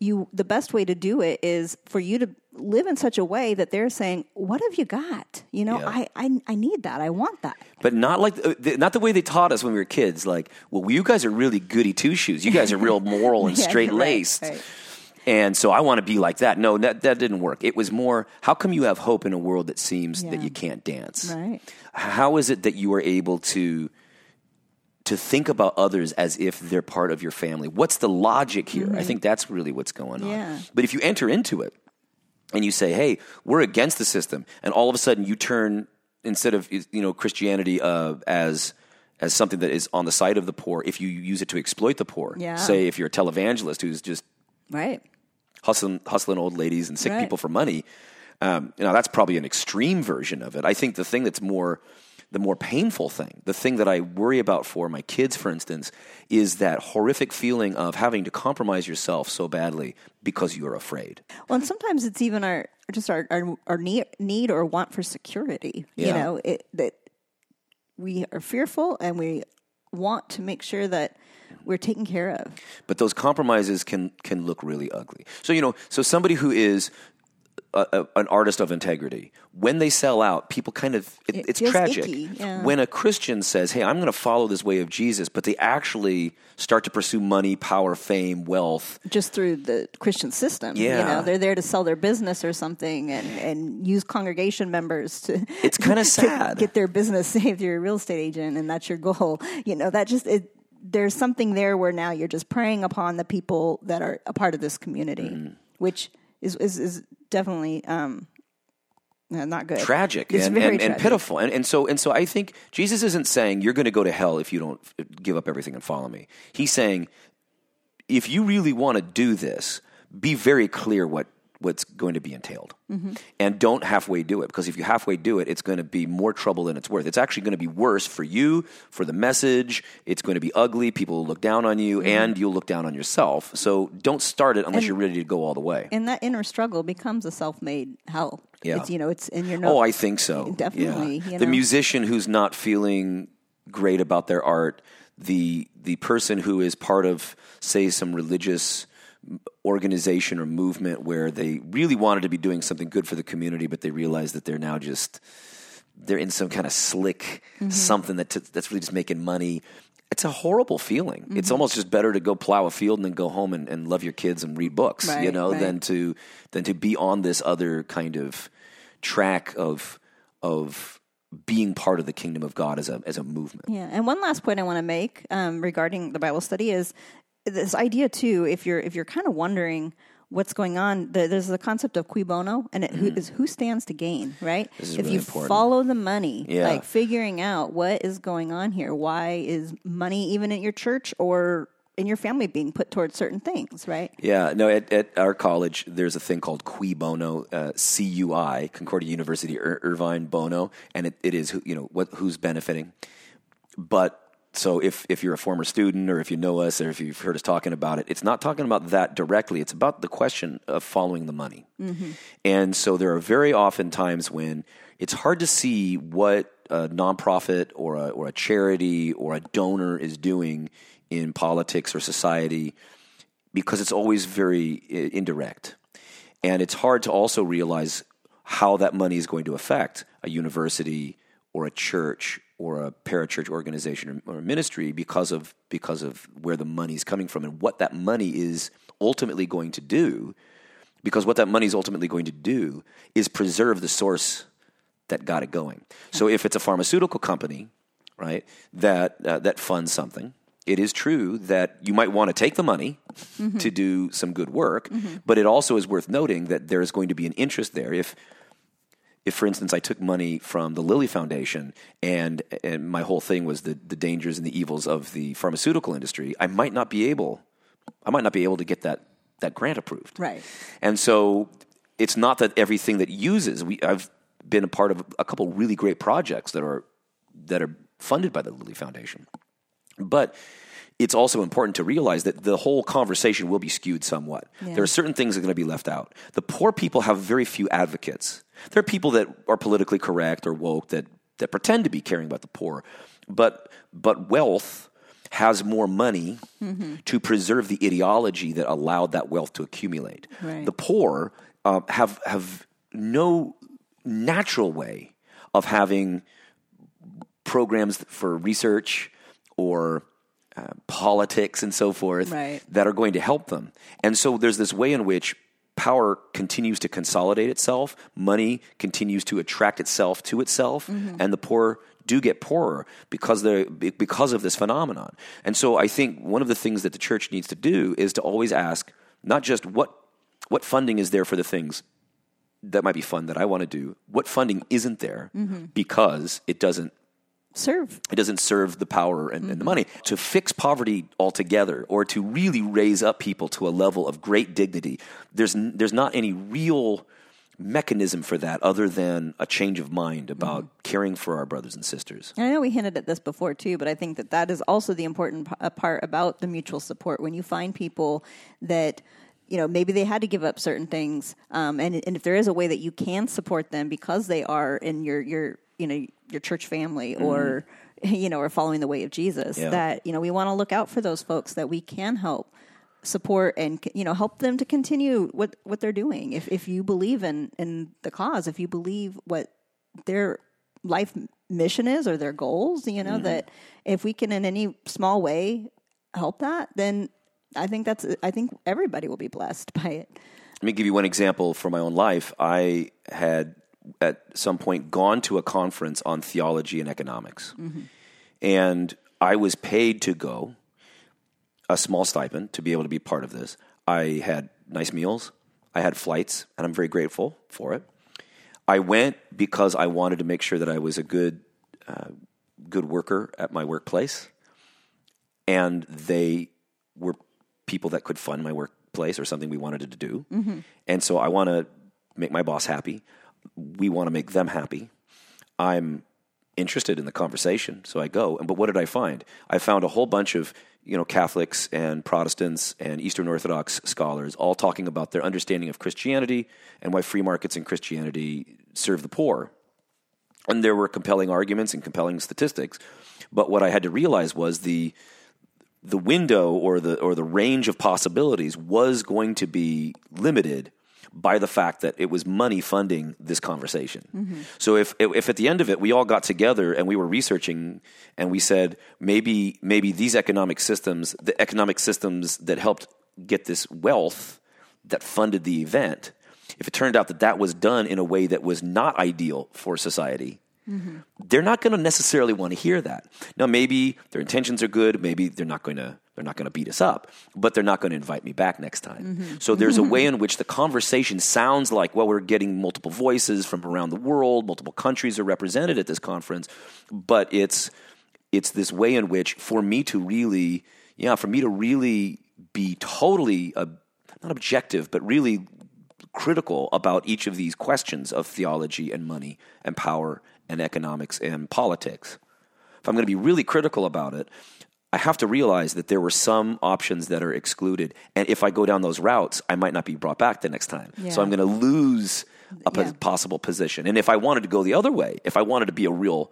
you the best way to do it is for you to live in such a way that they're saying, "What have you got? You know, Yeah. I, I I need that. I want that." But not like uh, not the way they taught us when we were kids. Like, well, you guys are really goody two shoes. You guys are real [LAUGHS] moral and Yeah, straight laced. right, right. And so I want to be like that. No, that that didn't work. It was more, how come you have hope in a world that seems that you can't dance? Right. How is it that you are able to to think about others as if they're part of your family? What's the logic here? I think that's really what's going on. Mm-hmm. Yeah. But if you enter into it and you say, "Hey, we're against the system," and all of a sudden you turn instead of you know Christianity uh, as as something that is on the side of the poor, if you use it to exploit the poor, Yeah. say if you're a televangelist who's just Right. hustling hustling old ladies and sick Right. people for money. Um, you know, that's probably an extreme version of it. I think the thing that's more the more painful thing, the thing that I worry about for my kids, for instance, is that horrific feeling of having to compromise yourself so badly because you're afraid. Well, and sometimes it's even our just our our, our need, need or want for security. You know, it, that we are fearful and we want to make sure that we're taken care of. But those compromises can can look really ugly. So you know, so somebody who is a, a, an artist of integrity, when they sell out, people kind of it, It it's tragic. icky, yeah. When a Christian says, "Hey, I'm going to follow this way of Jesus," but they actually start to pursue money, power, fame, wealth. just through the Christian system. You Yeah. know, they're there to sell their business or something and, and use congregation members to [LAUGHS] It's kinda [LAUGHS] to sad. Get their business [LAUGHS] saved. You're a real estate agent and that's your goal. You know, that just it there's something there where now you're just preying upon the people that are a part of this community, Mm-hmm. which is, is is definitely um not good. tragic and, and, and pitiful. And, and so and so I think Jesus isn't saying you're going to go to hell if you don't give up everything and follow me. He's saying if you really want to do this, be very clear what what's going to be entailed. Mm-hmm. And don't halfway do it because if you halfway do it, it's going to be more trouble than it's worth. It's actually going to be worse for you, for the message. It's going to be ugly. People will look down on you Mm-hmm. and you'll look down on yourself. So don't start it unless you're ready to go all the way. And that inner struggle becomes a self-made hell. Yeah. It's, you know, it's and you're not. Oh, I think so. Definitely, Yeah. you The musician who's not feeling great about their art, the the person who is part of, say, some religious organization or movement where they really wanted to be doing something good for the community, but they realize that they're now just they're in some kind of slick Mm-hmm. something that t- that's really just making money. It's a horrible feeling. Mm-hmm. It's almost just better to go plow a field and then go home and, and love your kids and read books, you know, right. than to than to be on this other kind of track of of being part of the kingdom of God as a as a movement. Yeah, and one last point I want to make um, regarding the Bible study is this idea too. If you're if you're kind of wondering what's going on, the, there's the concept of cui bono, and it, who, is who stands to gain, right? Mm-hmm. This is if really you important. follow the money, Yeah. like figuring out what is going on here, why is money even at your church or in your family being put towards certain things, right? Yeah, no. At, at our college, there's a thing called Cui Bono, uh, CUI, Concordia University Ir- Irvine Bono, and it, it is who- you know what who's benefiting. But so if, if you're a former student or if you know us or if you've heard us talking about it, it's not talking about that directly. It's about the question of following the money. Mm-hmm. And so there are very often times when it's hard to see what a nonprofit or a, or a charity or a donor is doing in politics or society because it's always very indirect. And it's hard to also realize how that money is going to affect a university or a church or a parachurch organization or, or ministry because of because of where the money is coming from and what that money is ultimately going to do. Because what that money is ultimately going to do is preserve the source that got it going. So if it's a pharmaceutical company, right, that uh, that funds something, it is true that you might want to take the money to do some good work, but it also is worth noting that there is going to be an interest there if if for instance I took money from the Lilly Foundation and and my whole thing was the the dangers and the evils of the pharmaceutical industry, I might not be able I might not be able to get that that grant approved. Right. And so it's not that everything that uses we I've been a part of a couple really great projects that are that are funded by the Lilly Foundation. But it's also important to realize that the whole conversation will be skewed somewhat. Yeah. There are certain things that are going to be left out. The poor people have very few advocates. There are people that are politically correct or woke that, that pretend to be caring about the poor, but but wealth has more money to preserve the ideology that allowed that wealth to accumulate. Right. The poor uh, have have no natural way of having programs for research or uh, politics and so forth Right. that are going to help them. And so there's this way in which power continues to consolidate itself, money continues to attract itself to itself, and the poor do get poorer because they because of this phenomenon. And so I think one of the things that the church needs to do is to always ask not just what what funding is there for the things that might be fun that I want to do, what funding isn't there because it doesn't Serve. it doesn't serve the power and, and the money to fix poverty altogether or to really raise up people to a level of great dignity there's n- there's not any real mechanism for that other than a change of mind about caring for our brothers and sisters And I know we hinted at this before too, but I think that that is also the important p- part about the mutual support. When you find people that you know maybe they had to give up certain things, um, and and if there is a way that you can support them because they are in your your you know your church family mm-hmm. or [LAUGHS] you know are following the way of Jesus, Yeah. that you know we want to look out for those folks that we can help support and you know help them to continue what what they're doing. If if you believe in in the cause if you believe what their life mission is or their goals you know mm-hmm. that if we can in any small way help that then i think that's i think everybody will be blessed [LAUGHS] by it. Let me give you one example from my own life. I had at some point gone to a conference on theology and economics and i was paid to go a small stipend to be able to be part of this. I had nice meals, I had flights, and I'm very grateful for it. I went because I wanted to make sure that I was a good, uh, good worker at my workplace, and they were people that could fund my workplace or something we wanted to do. And so I want to make my boss happy. We want to make them happy. I'm interested in the conversation, so I go. And but what did I find? I found a whole bunch of you know Catholics and Protestants and Eastern Orthodox scholars all talking about their understanding of Christianity and why free markets and Christianity serve the poor. And there were compelling arguments and compelling statistics, but what I had to realize was the the window or the or the range of possibilities was going to be limited by the fact that it was money funding this conversation. Mm-hmm. So if if at the end of it we all got together and we were researching and we said maybe maybe these economic systems, the economic systems that helped get this wealth that funded the event, if it turned out that that was done in a way that was not ideal for society, mm-hmm. they're not going to necessarily want to hear that. Now, maybe their intentions are good. Maybe they're not going to they're not going to beat us up, but they're not going to invite me back next time. So there's a way in which the conversation sounds like well, we're getting multiple voices from around the world, multiple countries are represented at this conference, but it's it's this way in which for me to really yeah for me to really be totally uh, not objective but really critical about each of these questions of theology and money and power and economics and politics. If I'm going to be really critical about it, I have to realize that there were some options that are excluded. And if I go down those routes, I might not be brought back the next time. Yeah. So I'm going to lose a Yeah. possible position. And if I wanted to go the other way, if I wanted to be a real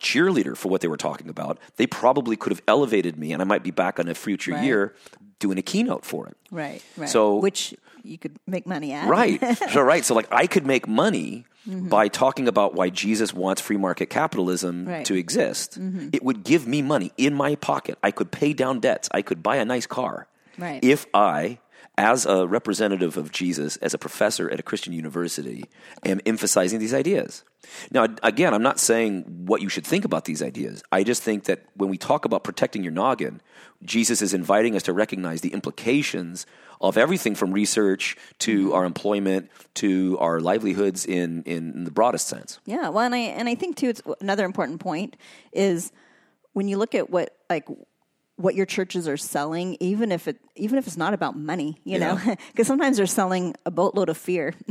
cheerleader for what they were talking about, they probably could have elevated me and I might be back on a future Right. year doing a keynote for it. Right. Right. So- which you could make money at. Right. [LAUGHS] so right. So like I could make money Mm-hmm. by talking about why Jesus wants free market capitalism Right. to exist. It would give me money in my pocket. I could pay down debts. I could buy a nice car. Right. If I as a representative of Jesus, as a professor at a Christian university, am emphasizing these ideas. Now, again, I'm not saying what you should think about these ideas. I just think that when we talk about protecting your noggin, Jesus is inviting us to recognize the implications of everything from research to mm-hmm. our employment to our livelihoods in, in the broadest sense. Yeah, well, and I and I think too, it's another important point is when you look at what like what your churches are selling, even if it even if it's not about money, you know, [LAUGHS] because sometimes they're selling a boatload of fear, [LAUGHS]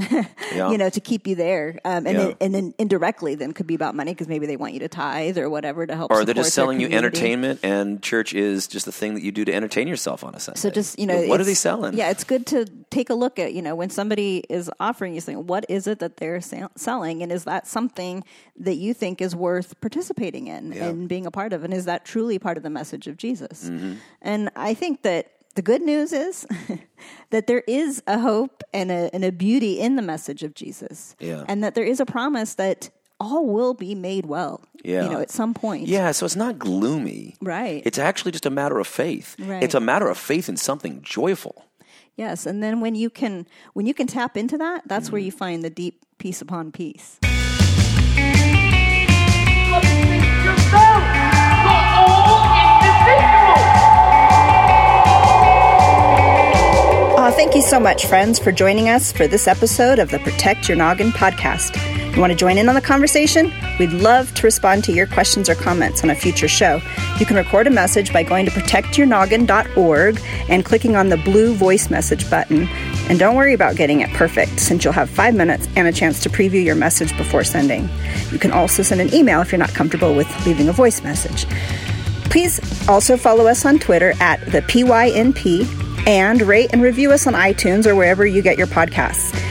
Yeah. you know, to keep you there, um, and Yeah. then, and then indirectly, then could be about money because maybe they want you to tithe or whatever to help. Or they're just selling you entertainment, and church is just the thing that you do to entertain yourself on a Sunday. So just you know, what are they selling? Yeah, it's good to take a look at you know when somebody is offering you something. What is it that they're sell- selling, and is that something that you think is worth participating in Yeah. and being a part of, and is that truly part of the message of Jesus? Mm-hmm. And I think that the good news is [LAUGHS] that there is a hope and a, and a beauty in the message of Jesus, Yeah. and that there is a promise that all will be made well. Yeah. you know, at some point. Yeah, so it's not gloomy. Right. It's actually just a matter of faith. Right. It's a matter of faith in something joyful. Yes, and then when you can when you can tap into that, that's Mm-hmm. where you find the deep peace upon peace. yourself. You're all individuals. Uh, thank you so much, friends, for joining us for this episode of the Protect Your Noggin podcast. You want to join in on the conversation? We'd love to respond to your questions or comments on a future show. You can record a message by going to protectyournoggin.org and clicking on the blue voice message button. And don't worry about getting it perfect, since you'll have five minutes and a chance to preview your message before sending. You can also send an email if you're not comfortable with leaving a voice message. Please also follow us on Twitter at the PYNP and rate and review us on iTunes or wherever you get your podcasts.